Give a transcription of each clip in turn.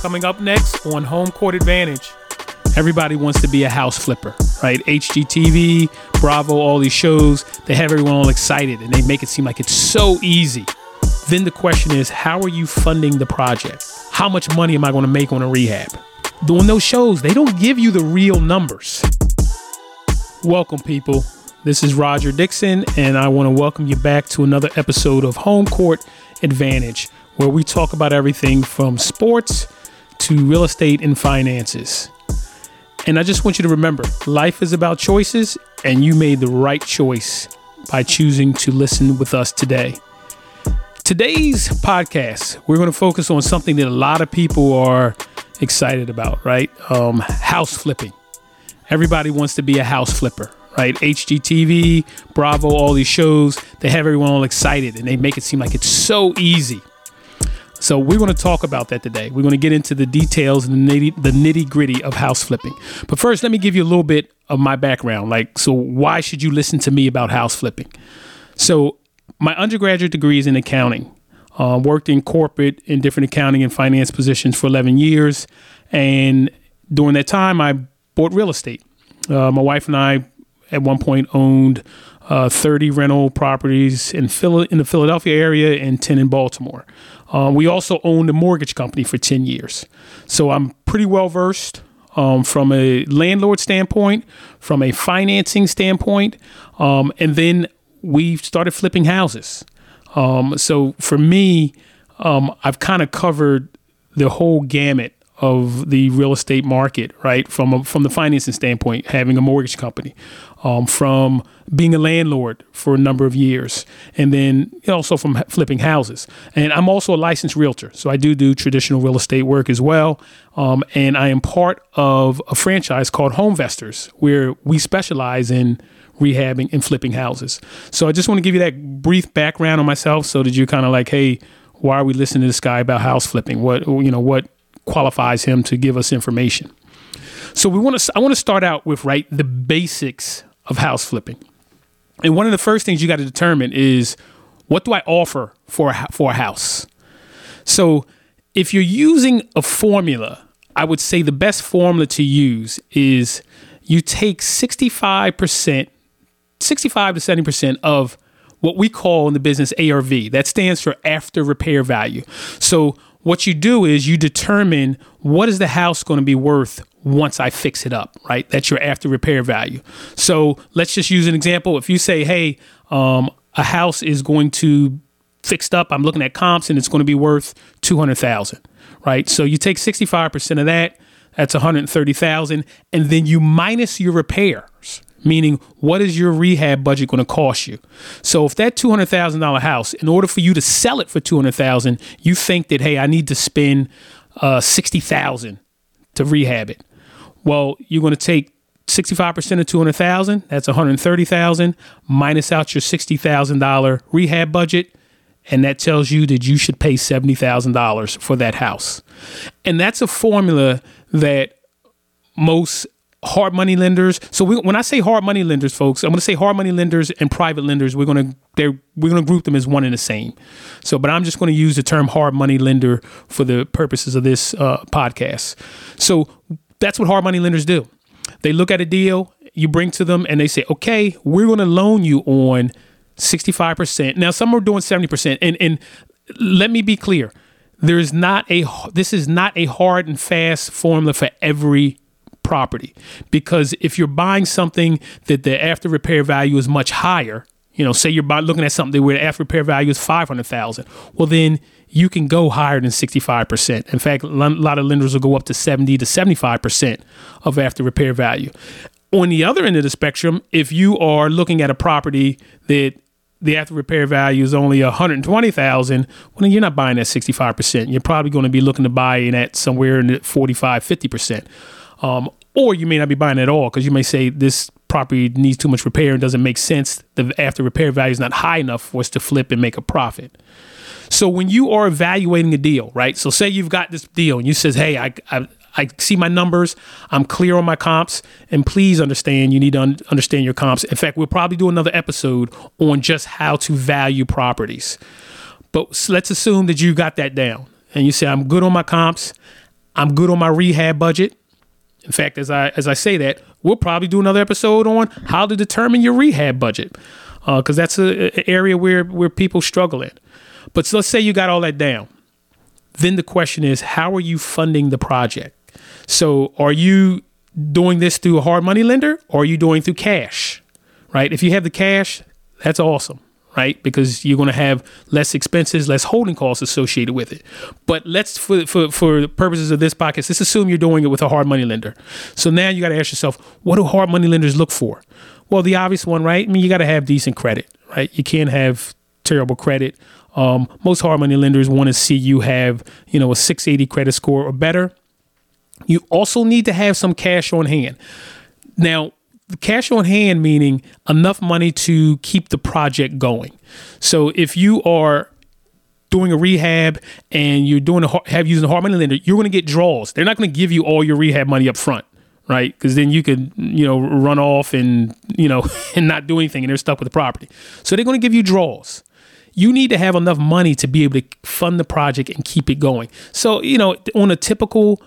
Coming up next on Home Court Advantage, everybody wants to be a house flipper, right? HGTV, Bravo, all these shows, they have everyone all excited and they make it seem like it's so easy. Then the question is, how are you funding the project? How much money am I going to make on a rehab? Doing those shows, they don't give you the real numbers. Welcome, people. This is Roger Dickson, and I want to welcome you back to another episode of Home Court Advantage, where we talk about everything from sports to real estate and finances. And I just want you to remember life is about choices, and you made the right choice by choosing to listen with us today. Today's podcast, we're going to focus on something that a lot of people are excited about, right? Um, house flipping. Everybody wants to be a house flipper, right? HGTV, Bravo, all these shows, they have everyone all excited and they make it seem like it's so easy. So we're going to talk about that today. We're going to get into the details and the nitty, the nitty gritty of house flipping. But first, let me give you a little bit of my background. Like, so why should you listen to me about house flipping? So my undergraduate degree is in accounting. Uh, worked in corporate in different accounting and finance positions for 11 years. And during that time, I bought real estate. Uh, my wife and I, at one point, owned uh, 30 rental properties in, Phil- in the Philadelphia area and 10 in Baltimore. Uh, we also owned a mortgage company for 10 years. So I'm pretty well versed um, from a landlord standpoint, from a financing standpoint, um, and then we started flipping houses. Um, so for me, um, I've kind of covered the whole gamut of the real estate market, right? From a, from the financing standpoint, having a mortgage company, um, from being a landlord for a number of years, and then also from flipping houses. And I'm also a licensed realtor, so I do do traditional real estate work as well. Um, and I am part of a franchise called Homevestors, where we specialize in rehabbing and flipping houses. So I just want to give you that brief background on myself, so that you're kind of like, hey, why are we listening to this guy about house flipping? What you know, what qualifies him to give us information? So we want to. I want to start out with right the basics of house flipping, and one of the first things you got to determine is what do I offer for a, for a house. So if you're using a formula, I would say the best formula to use is you take 65% 65 to 70% of what we call in the business ARV. That stands for after repair value. So what you do is you determine what is the house going to be worth once I fix it up, right? That's your after repair value. So let's just use an example. If you say, hey, um, a house is going to fixed up, I'm looking at comps and it's going to be worth 200,000, right? So you take 65% of that, that's 130,000 and then you minus your repairs, meaning what is your rehab budget going to cost you so if that $200000 house in order for you to sell it for 200000 you think that hey i need to spend uh, 60000 to rehab it well you're going to take 65% of 200000 that's 130000 minus out your $60000 rehab budget and that tells you that you should pay $70,000 for that house. And that's a formula that most hard money lenders. So we, when I say hard money lenders, folks, I'm going to say hard money lenders and private lenders. We're going to they're we're going to group them as one and the same. So, but I'm just going to use the term hard money lender for the purposes of this uh, podcast. So that's what hard money lenders do. They look at a deal you bring to them, and they say, "Okay, we're going to loan you on 65 percent." Now, some are doing 70 percent, and and let me be clear. There is not a this is not a hard and fast formula for every property because if you're buying something that the after repair value is much higher, you know, say you're looking at something where the after repair value is 500,000, well then you can go higher than 65%. In fact, a lot of lenders will go up to 70 to 75% of after repair value. On the other end of the spectrum, if you are looking at a property that the after repair value is only 120,000, well then you're not buying at 65%. You're probably going to be looking to buy in at somewhere in the 45, 50%. Um, or you may not be buying at all because you may say this property needs too much repair and doesn't make sense. The after repair value is not high enough for us to flip and make a profit. So when you are evaluating a deal, right? So say you've got this deal and you says, "Hey, I, I I see my numbers. I'm clear on my comps. And please understand, you need to un- understand your comps. In fact, we'll probably do another episode on just how to value properties. But let's assume that you got that down and you say, I'm good on my comps. I'm good on my rehab budget. In fact, as I as I say that, we'll probably do another episode on how to determine your rehab budget, because uh, that's a, a, area where where people struggle in. But so let's say you got all that down. Then the question is, how are you funding the project? So are you doing this through a hard money lender or are you doing through cash? Right? If you have the cash, that's awesome right? Because you're going to have less expenses, less holding costs associated with it. But let's, for for for purposes of this podcast, let's assume you're doing it with a hard money lender. So now you got to ask yourself, what do hard money lenders look for? Well, the obvious one, right? I mean, you got to have decent credit, right? You can't have terrible credit. Um, most hard money lenders want to see you have, you know, a 680 credit score or better. You also need to have some cash on hand. Now, cash on hand meaning enough money to keep the project going. So if you are doing a rehab and you're doing a have using a hard money lender, you're going to get draws. They're not going to give you all your rehab money up front, right? Because then you could you know run off and you know and not do anything, and they're stuck with the property. So they're going to give you draws. You need to have enough money to be able to fund the project and keep it going. So you know on a typical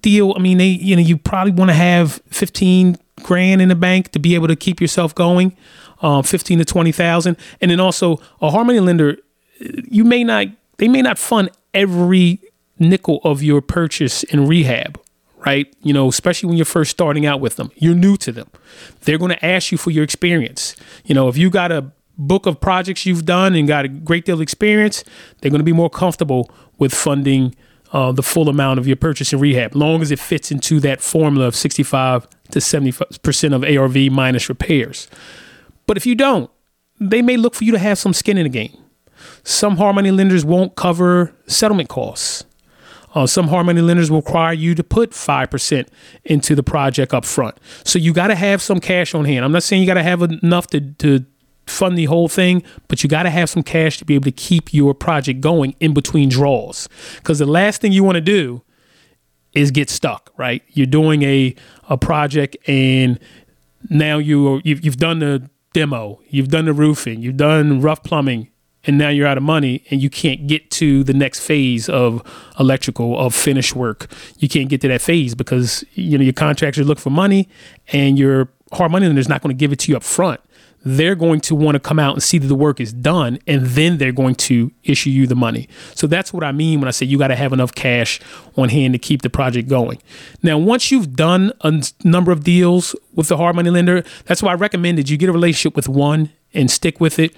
deal, I mean they you know you probably want to have 15 grand in the bank to be able to keep yourself going, um, fifteen to twenty thousand, and then also a hard money lender. You may not, they may not fund every nickel of your purchase in rehab, right? You know, especially when you're first starting out with them, you're new to them. They're going to ask you for your experience. You know, if you got a book of projects you've done and got a great deal of experience, they're going to be more comfortable with funding uh, the full amount of your purchase and rehab, long as it fits into that formula of 65 to 70% of ARV minus repairs. But if you don't, they may look for you to have some skin in the game. Some hard money lenders won't cover settlement costs. Uh, some hard money lenders will require you to put 5% into the project up front. So you got to have some cash on hand. I'm not saying you got to have enough to, to fund the whole thing, but you got to have some cash to be able to keep your project going in between draws. Because the last thing you want to do is get stuck, right? You're doing a a project and now you you've, you've done the demo, you've done the roofing, you've done rough plumbing, and now you're out of money and you can't get to the next phase of electrical of finish work. You can't get to that phase because you know your contractors look for money and your hard money lender is not going to give it to you up front they're going to want to come out and see that the work is done and then they're going to issue you the money. So that's what I mean when I say you got to have enough cash on hand to keep the project going. Now, once you've done a number of deals with the hard money lender, that's why I recommend that you get a relationship with one and stick with it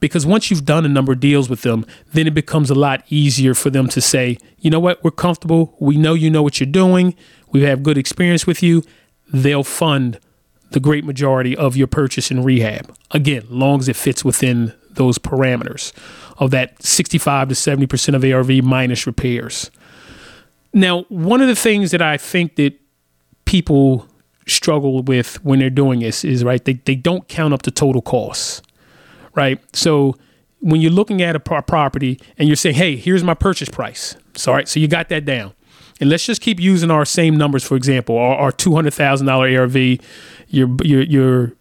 because once you've done a number of deals with them, then it becomes a lot easier for them to say, you know what, we're comfortable. We know you know what you're doing. We have good experience with you. They'll fund the great majority of your purchase in rehab. Again, long as it fits within those parameters of that 65 to 70% of ARV minus repairs. Now, one of the things that I think that people struggle with when they're doing this is right, they, they don't count up the total costs, right? So when you're looking at a property and you're saying, hey, here's my purchase price. So, all right, so you got that down. And let's just keep using our same numbers, for example, our, our $200,000 ARV you're you're you're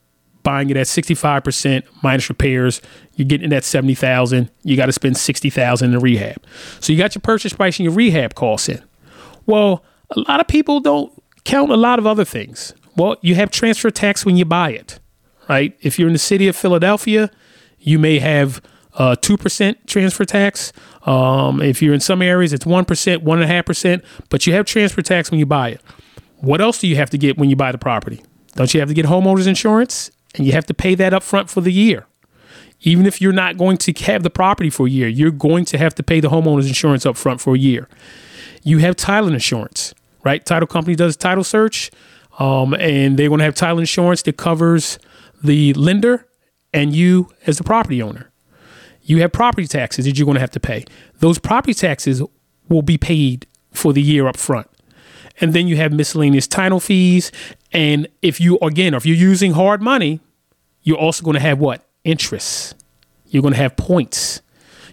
buying it at 65% minus repairs. You're getting it at 70,000. You got to spend 60,000 in rehab. So you got your purchase price and your rehab costs in. Well, a lot of people don't count a lot of other things. Well, you have transfer tax when you buy it, right? If you're in the city of Philadelphia, you may have uh, 2% transfer tax. Um, if you're in some areas, it's 1%, 1.5%, but you have transfer tax when you buy it. What else do you have to get when you buy the property? Don't you have to get homeowners insurance? And you have to pay that up front for the year. Even if you're not going to have the property for a year, you're going to have to pay the homeowners insurance up front for a year. You have title insurance, right? Title company does title search, um, and they're going to have title insurance that covers the lender and you as the property owner. You have property taxes that you're going to have to pay. Those property taxes will be paid for the year up front. And then you have miscellaneous title fees and if you, again, if you're using hard money, you're also going to have what? Interest. You're going to have points.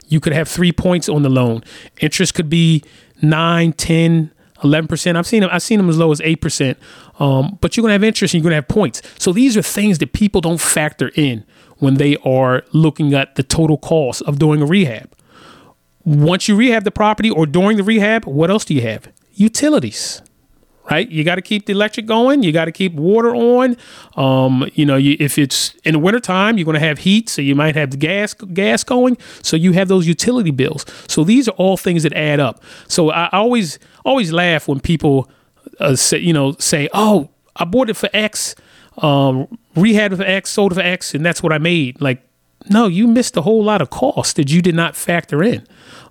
You could have three points on the loan. Interest could be 9, 10, 11%. I've seen them, I've seen them as low as 8%. Um, but you're going to have interest and you're going to have points. So these are things that people don't factor in when they are looking at the total cost of doing a rehab. Once you rehab the property or during the rehab, what else do you have? utilities right? You got to keep the electric going. You got to keep water on. Um, you know, you, if it's in the wintertime, you're going to have heat, so you might have the gas gas going. So you have those utility bills. So these are all things that add up. So I always always laugh when people uh, say, you know, say, "Oh, I bought it for X, um, rehab for X, sold for X, and that's what I made." Like, no, you missed a whole lot of cost that you did not factor in.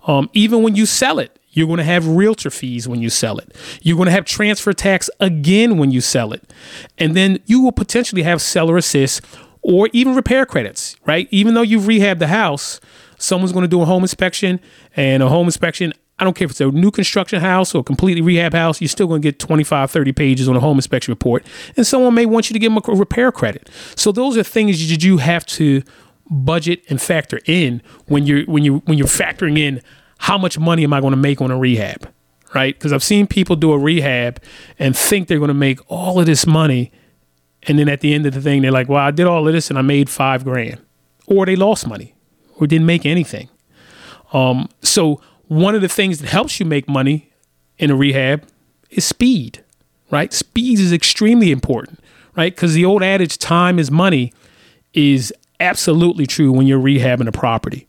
Um, even when you sell it, you're going to have realtor fees when you sell it. You're going to have transfer tax again when you sell it. And then you will potentially have seller assist or even repair credits, right? Even though you've rehabbed the house, someone's going to do a home inspection and a home inspection. I don't care if it's a new construction house or a completely rehab house, you're still going to get 25, 30 pages on a home inspection report. And someone may want you to give them a repair credit. So those are things that you have to budget and factor in when you're when you when you're factoring in how much money am I going to make on a rehab? Right? Because I've seen people do a rehab and think they're going to make all of this money. And then at the end of the thing, they're like, well, I did all of this and I made five grand. Or they lost money or didn't make anything. Um, so, one of the things that helps you make money in a rehab is speed, right? Speed is extremely important, right? Because the old adage, time is money, is absolutely true when you're rehabbing a property.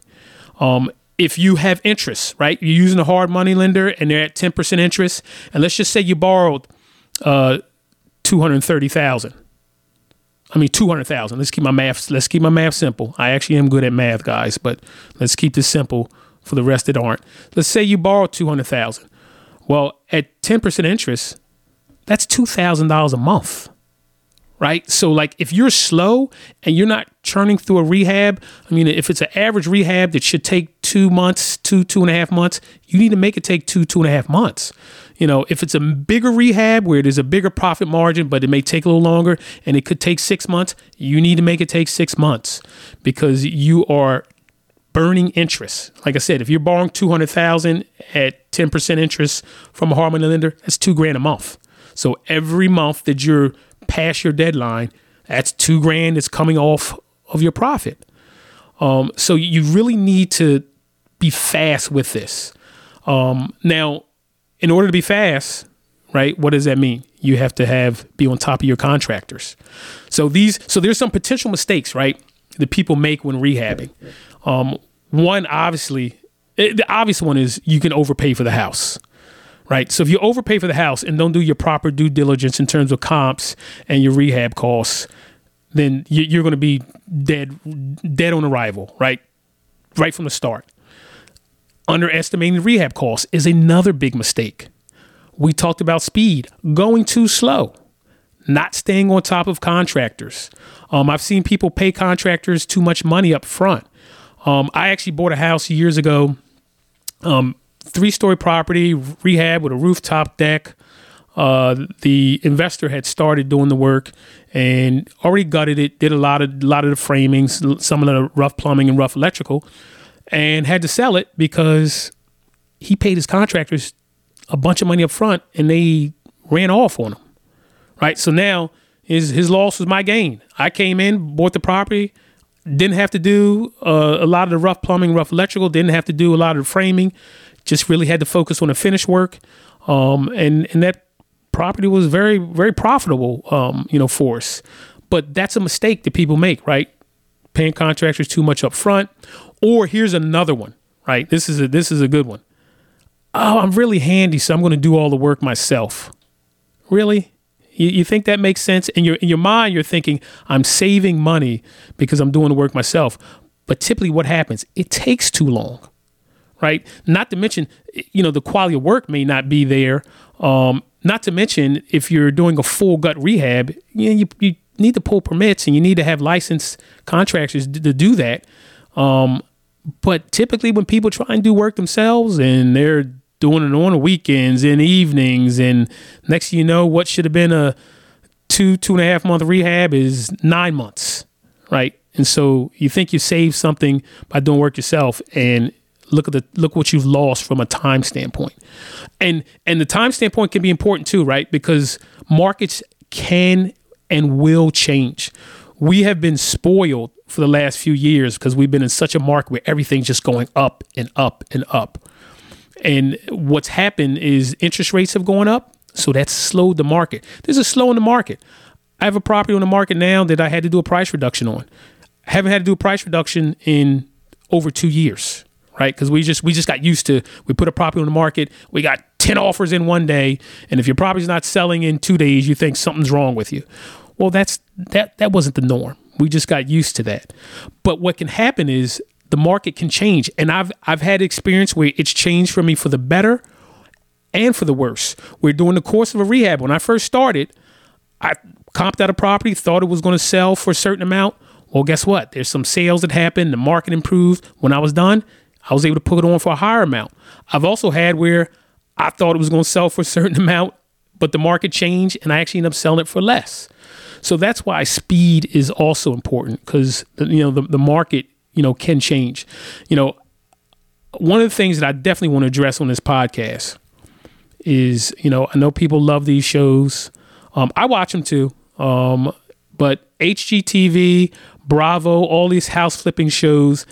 Um, if you have interest, right? You're using a hard money lender and they're at 10% interest. And let's just say you borrowed uh, 230,000. I mean, 200,000. Let's keep my math, let's keep my math simple. I actually am good at math, guys, but let's keep this simple for the rest that aren't. Let's say you borrow 200,000. Well, at 10% interest, that's $2,000 a month right? So like if you're slow and you're not churning through a rehab, I mean, if it's an average rehab that should take two months, two, two and a half months, you need to make it take two, two and a half months. You know, if it's a bigger rehab where there's a bigger profit margin, but it may take a little longer and it could take six months, you need to make it take six months because you are burning interest. Like I said, if you're borrowing 200,000 at 10% interest from a hard money lender, that's two grand a month. So every month that you're past your deadline, that's two grand that's coming off of your profit. Um, so you really need to be fast with this. Um, now, in order to be fast, right? What does that mean? You have to have be on top of your contractors. So these, so there's some potential mistakes, right? That people make when rehabbing. Um, one, obviously, it, the obvious one is you can overpay for the house right? So if you overpay for the house and don't do your proper due diligence in terms of comps and your rehab costs, then you're going to be dead, dead on arrival, right? Right from the start. Underestimating rehab costs is another big mistake. We talked about speed, going too slow, not staying on top of contractors. Um, I've seen people pay contractors too much money up front. Um, I actually bought a house years ago. Um, three story property, rehab with a rooftop deck. Uh, the investor had started doing the work and already gutted it, did a lot of lot of the framings, some of the rough plumbing and rough electrical, and had to sell it because he paid his contractors a bunch of money up front and they ran off on him. Right. So now his his loss was my gain. I came in, bought the property, didn't have to do uh, a lot of the rough plumbing, rough electrical, didn't have to do a lot of the framing, just really had to focus on the finish work. Um, and, and that property was very, very profitable, um, you know, for us. But that's a mistake that people make, right? Paying contractors too much up front. Or here's another one, right? This is a this is a good one. Oh, I'm really handy, so I'm going to do all the work myself. Really? You, you think that makes sense? In your in your mind, you're thinking I'm saving money because I'm doing the work myself. But typically, what happens? It takes too long right? Not to mention, you know, the quality of work may not be there. Um, not to mention, if you're doing a full gut rehab, you, you, you need to pull permits and you need to have licensed contractors to, to do that. Um, but typically, when people try and do work themselves and they're doing it on the weekends and evenings, and next you know, what should have been a two two and a half month rehab is nine months, right? And so you think you save something by doing work yourself, and look at the look what you've lost from a time standpoint. And and the time standpoint can be important too right? Because markets can and will change. We have been spoiled for the last few years because we've been in such a market where everything's just going up and up and up And what's happened is interest rates have gone up, so that's slowed the market. There's a slow in the market. I have a property on the market now that I had to do a price reduction on. I haven't had to do a price reduction in over two years, right? Because we just we just got used to we put a property on the market, we got 10 offers in one day, and if your property's not selling in two days, you think something's wrong with you. Well, that's that that wasn't the norm. We just got used to that. But what can happen is the market can change. And I've I've had experience where it's changed for me for the better and for the worse. We're doing the course of a rehab. When I first started, I comped out a property, thought it was going to sell for a certain amount. Well, guess what? There's some sales that happened. The market improved. When I was done, I was able to put it on for a higher amount. I've also had where I thought it was going to sell for a certain amount, but the market changed and I actually ended up selling it for less. So that's why speed is also important because you know the, the market you know can change. You know, one of the things that I definitely want to address on this podcast is you know I know people love these shows. Um, I watch them too. Um, but HGTV, Bravo, all these house flipping shows,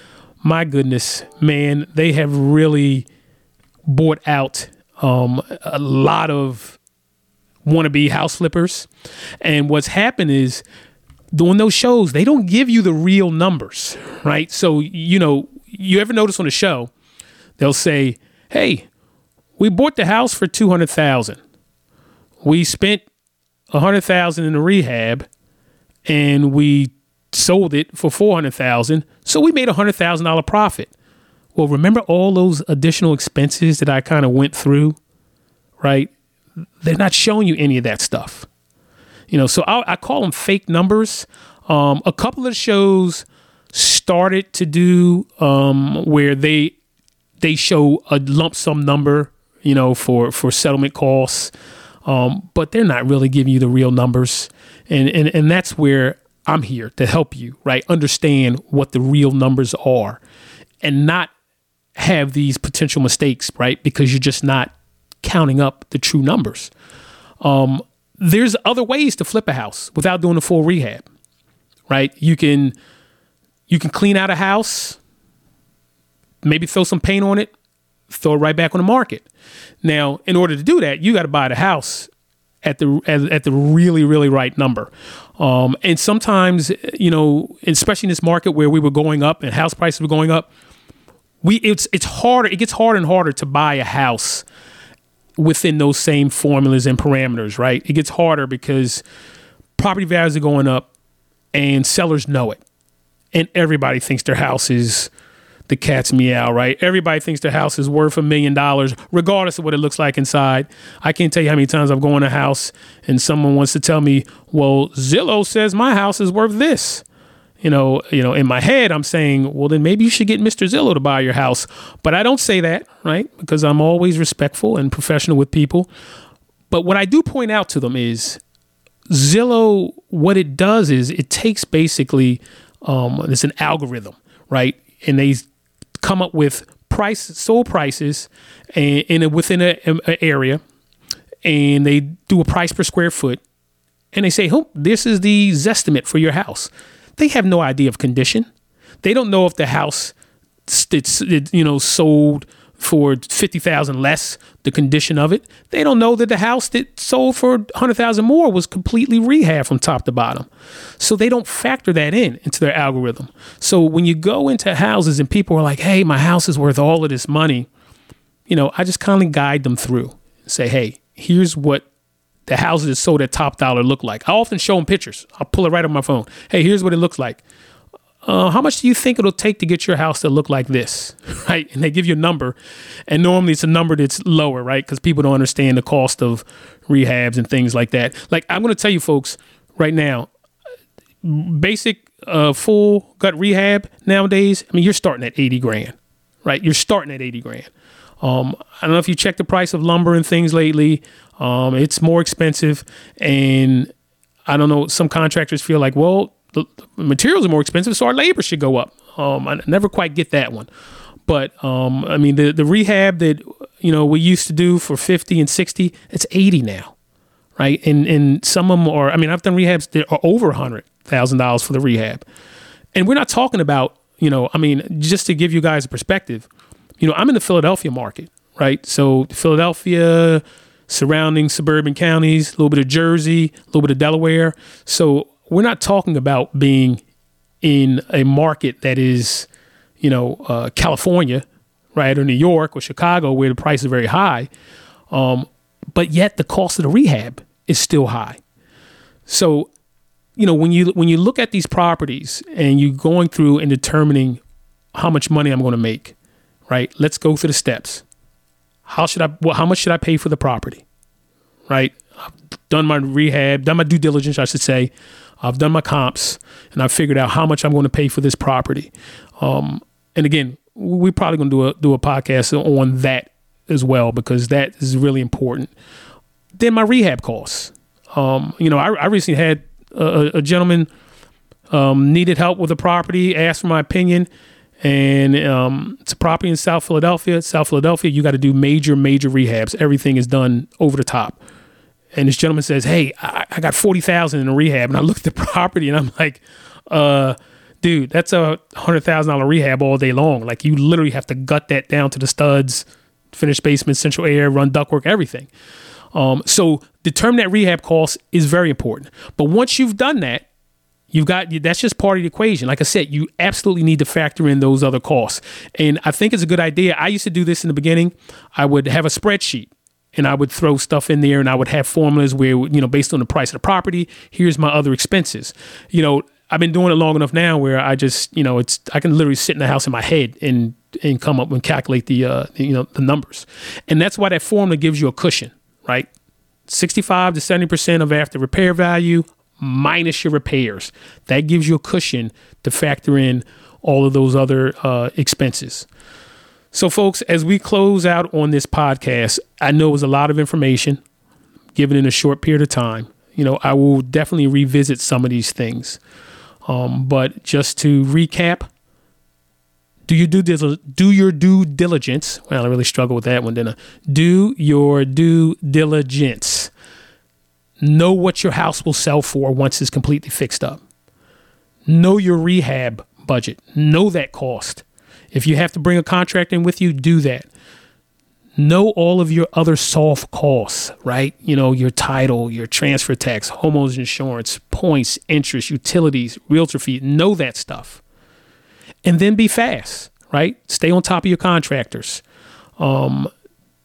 my goodness, man, they have really bought out um, a lot of wannabe house flippers. And what's happened is doing those shows, they don't give you the real numbers, right? So, you know, you ever notice on a show, they'll say, hey, we bought the house for 200000 We spent 100000 in the rehab and we sold it for 400000 so we made a $100000 profit. Well remember all those additional expenses that i kind of went through right? They're not showing you any of that stuff you know so i, I call them fake numbers um, a couple of shows started to do um, where they they show a lump sum number you know for for settlement costs um, but they're not really giving you the real numbers and, and and that's where I'm here to help you, right? Understand what the real numbers are and not have these potential mistakes, right? Because you're just not counting up the true numbers. Um, there's other ways to flip a house without doing a full rehab, right? You can you can clean out a house, maybe throw some paint on it, throw it right back on the market. Now, in order to do that, you got to buy the house at the at, at the really really right number. Um, and sometimes, you know, especially in this market where we were going up and house prices were going up, we it's it's harder. It gets harder and harder to buy a house within those same formulas and parameters. Right? It gets harder because property values are going up, and sellers know it, and everybody thinks their house is the cat's meow, right? Everybody thinks their house is worth a million dollars, regardless of what it looks like inside. I can't tell you how many times I've gone to a house and someone wants to tell me, well, Zillow says my house is worth this. You know, you know, in my head, I'm saying, well, then maybe you should get Mr. Zillow to buy your house. But I don't say that, right? Because I'm always respectful and professional with people. But what I do point out to them is Zillow, what it does is it takes basically, um, it's an algorithm, right? And they come up with price sold prices and a, within an area, and they do a price per square foot, and they say, "Oh, this is the estimate for your house." They have no idea of condition. They don't know if the house it's you know sold for 50,000 less the condition of it. They don't know that the house that sold for 100,000 more was completely rehab from top to bottom. So they don't factor that in into their algorithm. So when you go into houses and people are like, "Hey, my house is worth all of this money." You know, I just kindly guide them through. Say, "Hey, here's what the houses that sold at top dollar look like." I often show them pictures. I'll pull it right on my phone. "Hey, here's what it looks like." uh, how much do you think it'll take to get your house to look like this? Right. And they give you a number. And normally it's a number that's lower, right? Because people don't understand the cost of rehabs and things like that. Like, I'm going to tell you folks right now basic uh, full gut rehab nowadays, I mean, you're starting at 80 grand, right? You're starting at 80 grand. Um, I don't know if you checked the price of lumber and things lately. Um, it's more expensive. And I don't know, some contractors feel like, well, the, materials are more expensive, so our labor should go up. Um, I never quite get that one, but um, I mean the the rehab that you know we used to do for fifty and sixty, it's eighty now, right? And and some of them are. I mean, I've done rehabs that are over a hundred thousand dollars for the rehab, and we're not talking about you know. I mean, just to give you guys a perspective, you know, I'm in the Philadelphia market, right? So Philadelphia, surrounding suburban counties, a little bit of Jersey, a little bit of Delaware. So we're not talking about being in a market that is, you know, uh, California, right, or New York or Chicago, where the price is very high. Um, but yet the cost of the rehab is still high. So, you know, when you when you look at these properties and you're going through and determining how much money I'm going to make, right? Let's go through the steps. How should I? Well, how much should I pay for the property? Right. I've done my rehab, done my due diligence, I should say. I've done my comps, and I've figured out how much I'm going to pay for this property. Um, and again, we're probably going to do a do a podcast on that as well because that is really important. Then my rehab costs. Um, you know, I, I recently had a, a gentleman um, needed help with a property, asked for my opinion, and um, it's a property in South Philadelphia. South Philadelphia, you got to do major, major rehabs. Everything is done over the top. And this gentleman says, "Hey, I, I got forty thousand in a rehab," and I look at the property and I'm like, "Uh, dude, that's a hundred thousand dollar rehab all day long. Like you literally have to gut that down to the studs, finish basement, central air, run ductwork, everything." Um, so determine that rehab cost is very important. But once you've done that, You've got that's just part of the equation. Like I said, you absolutely need to factor in those other costs. And I think it's a good idea. I used to do this in the beginning. I would have a spreadsheet and I would throw stuff in there and I would have formulas where, you know, based on the price of the property, here's my other expenses. You know, I've been doing it long enough now where I just, you know, it's I can literally sit in the house in my head and and come up and calculate the uh, you know, the numbers. And that's why that formula gives you a cushion, right? 65 to 70% of after repair value, minus your repairs. That gives you a cushion to factor in all of those other uh, expenses. So, folks, as we close out on this podcast, I know it was a lot of information given in a short period of time. You know, I will definitely revisit some of these things. Um, but just to recap, do you do do your due diligence? Well, I really struggle with that one, didn't I? Do your due diligence. Know what your house will sell for once it's completely fixed up. Know your rehab budget. Know that cost. If you have to bring a contract in with you, do that. Know all of your other soft costs, right? You know, your title, your transfer tax, homeowners insurance, points, interest, utilities, realtor fee. Know that stuff. And then be fast, right? Stay on top of your contractors. Um,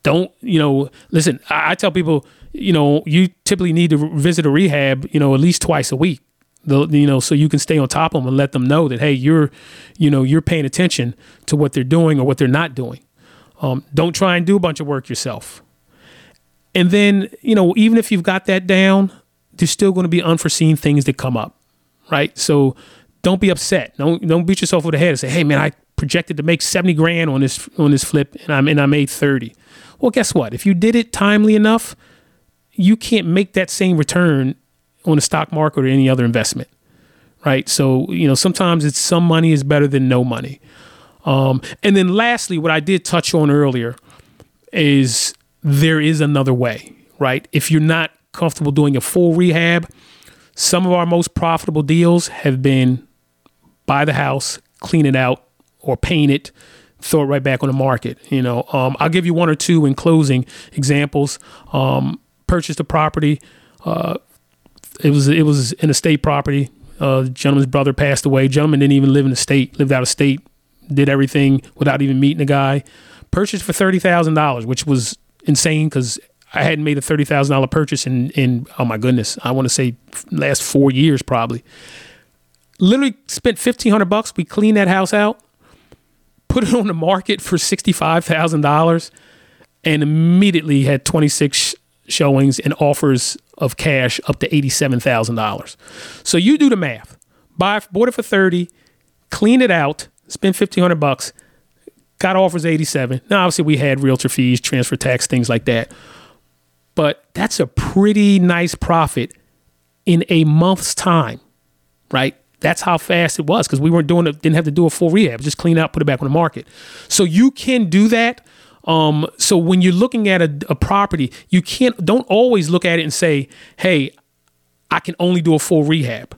don't, you know, listen, I, I tell people, you know, you typically need to visit a rehab, you know, at least twice a week. The, you know, so you can stay on top of them and let them know that hey, you're, you know, you're paying attention to what they're doing or what they're not doing. Um, don't try and do a bunch of work yourself. And then, you know, even if you've got that down, there's still going to be unforeseen things that come up, right? So don't be upset. Don't don't beat yourself over the head and say, "Hey, man, I projected to make seventy grand on this on this flip, and I'm and I made 30. Well, guess what? If you did it timely enough, you can't make that same return on the stock market or any other investment, right? So, you know, sometimes it's some money is better than no money. Um, and then lastly, what I did touch on earlier is there is another way, right? If you're not comfortable doing a full rehab, some of our most profitable deals have been buy the house, clean it out, or paint it, throw it right back on the market. You know, um, I'll give you one or two in closing examples. Um, purchased a property. Uh, it was it was an estate property. Uh, gentleman's brother passed away. Gentleman didn't even live in the state, lived out of state, did everything without even meeting the guy. Purchased for thirty thousand dollars, which was insane because I hadn't made a thirty thousand dollar purchase in in oh my goodness, I want to say last four years probably. Literally spent fifteen hundred bucks. We cleaned that house out, put it on the market for sixty five thousand dollars, and immediately had twenty six showings and offers of cash up to $87,000. So you do the math. Buy bought it for 30, clean it out, spend 1500 bucks, got offers 87. Now obviously we had realtor fees, transfer tax, things like that. But that's a pretty nice profit in a month's time, right? That's how fast it was because we weren't doing it, didn't have to do a full rehab, just clean out, put it back on the market. So you can do that um, so when you're looking at a, a property, you can't don't always look at it and say, "Hey, I can only do a full rehab."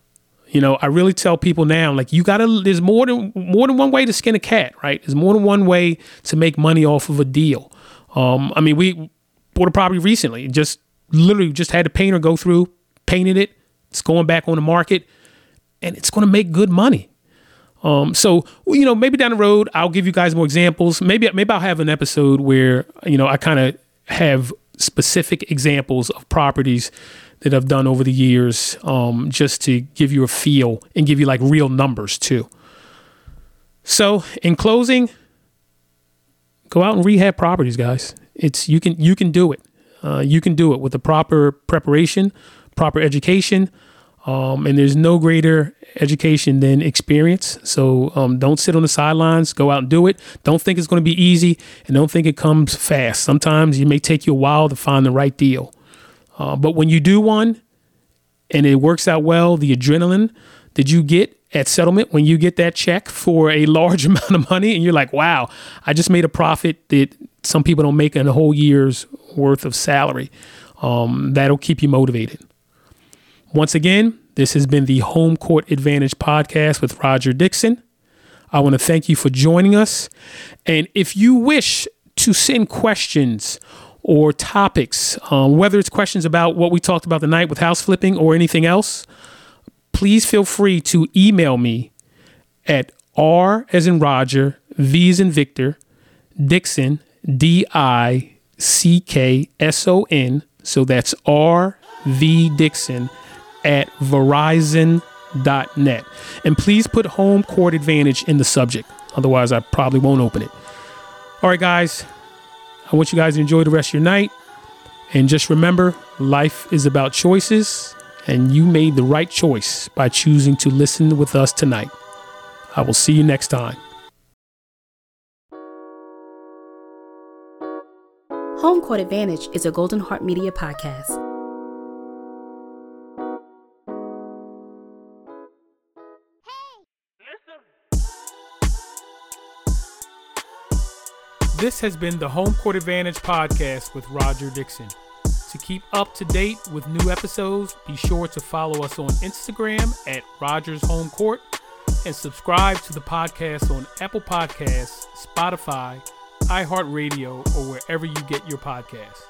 You know, I really tell people now, like you gotta. There's more than more than one way to skin a cat, right? There's more than one way to make money off of a deal. Um, I mean, we bought a property recently, just literally just had a painter go through, painted it. It's going back on the market, and it's going to make good money. Um, so you know, maybe down the road, I'll give you guys more examples. Maybe maybe I'll have an episode where you know I kind of have specific examples of properties that I've done over the years, um, just to give you a feel and give you like real numbers too. So, in closing, go out and rehab properties, guys. It's you can you can do it. Uh, you can do it with the proper preparation, proper education, um, and there's no greater education than experience. So um, don't sit on the sidelines. Go out and do it. Don't think it's going to be easy, and don't think it comes fast. Sometimes it may take you a while to find the right deal. Uh, but when you do one, and it works out well, the adrenaline that you get at settlement when you get that check for a large amount of money, and you're like, "Wow, I just made a profit that some people don't make in a whole year's worth of salary." Um, that'll keep you motivated. Once again, this has been the Home Court Advantage podcast with Roger Dickson. I want to thank you for joining us. And if you wish to send questions or topics, um, whether it's questions about what we talked about tonight with house flipping or anything else, please feel free to email me at R as in Roger, V as in Victor, Dickson, D I C K S O N. So that's R V Dickson at verizon.net. And please put home court advantage in the subject. Otherwise, I probably won't open it. All right, guys. I want you guys to enjoy the rest of your night. And just remember life is about choices, and you made the right choice by choosing to listen with us tonight. I will see you next time. Home Court Advantage is a Golden Heart Media podcast. This has been the Home Court Advantage podcast with Roger Dickson. To keep up to date with new episodes, be sure to follow us on Instagram at Rogers Home Court and subscribe to the podcast on Apple Podcasts, Spotify, iHeartRadio, or wherever you get your podcasts.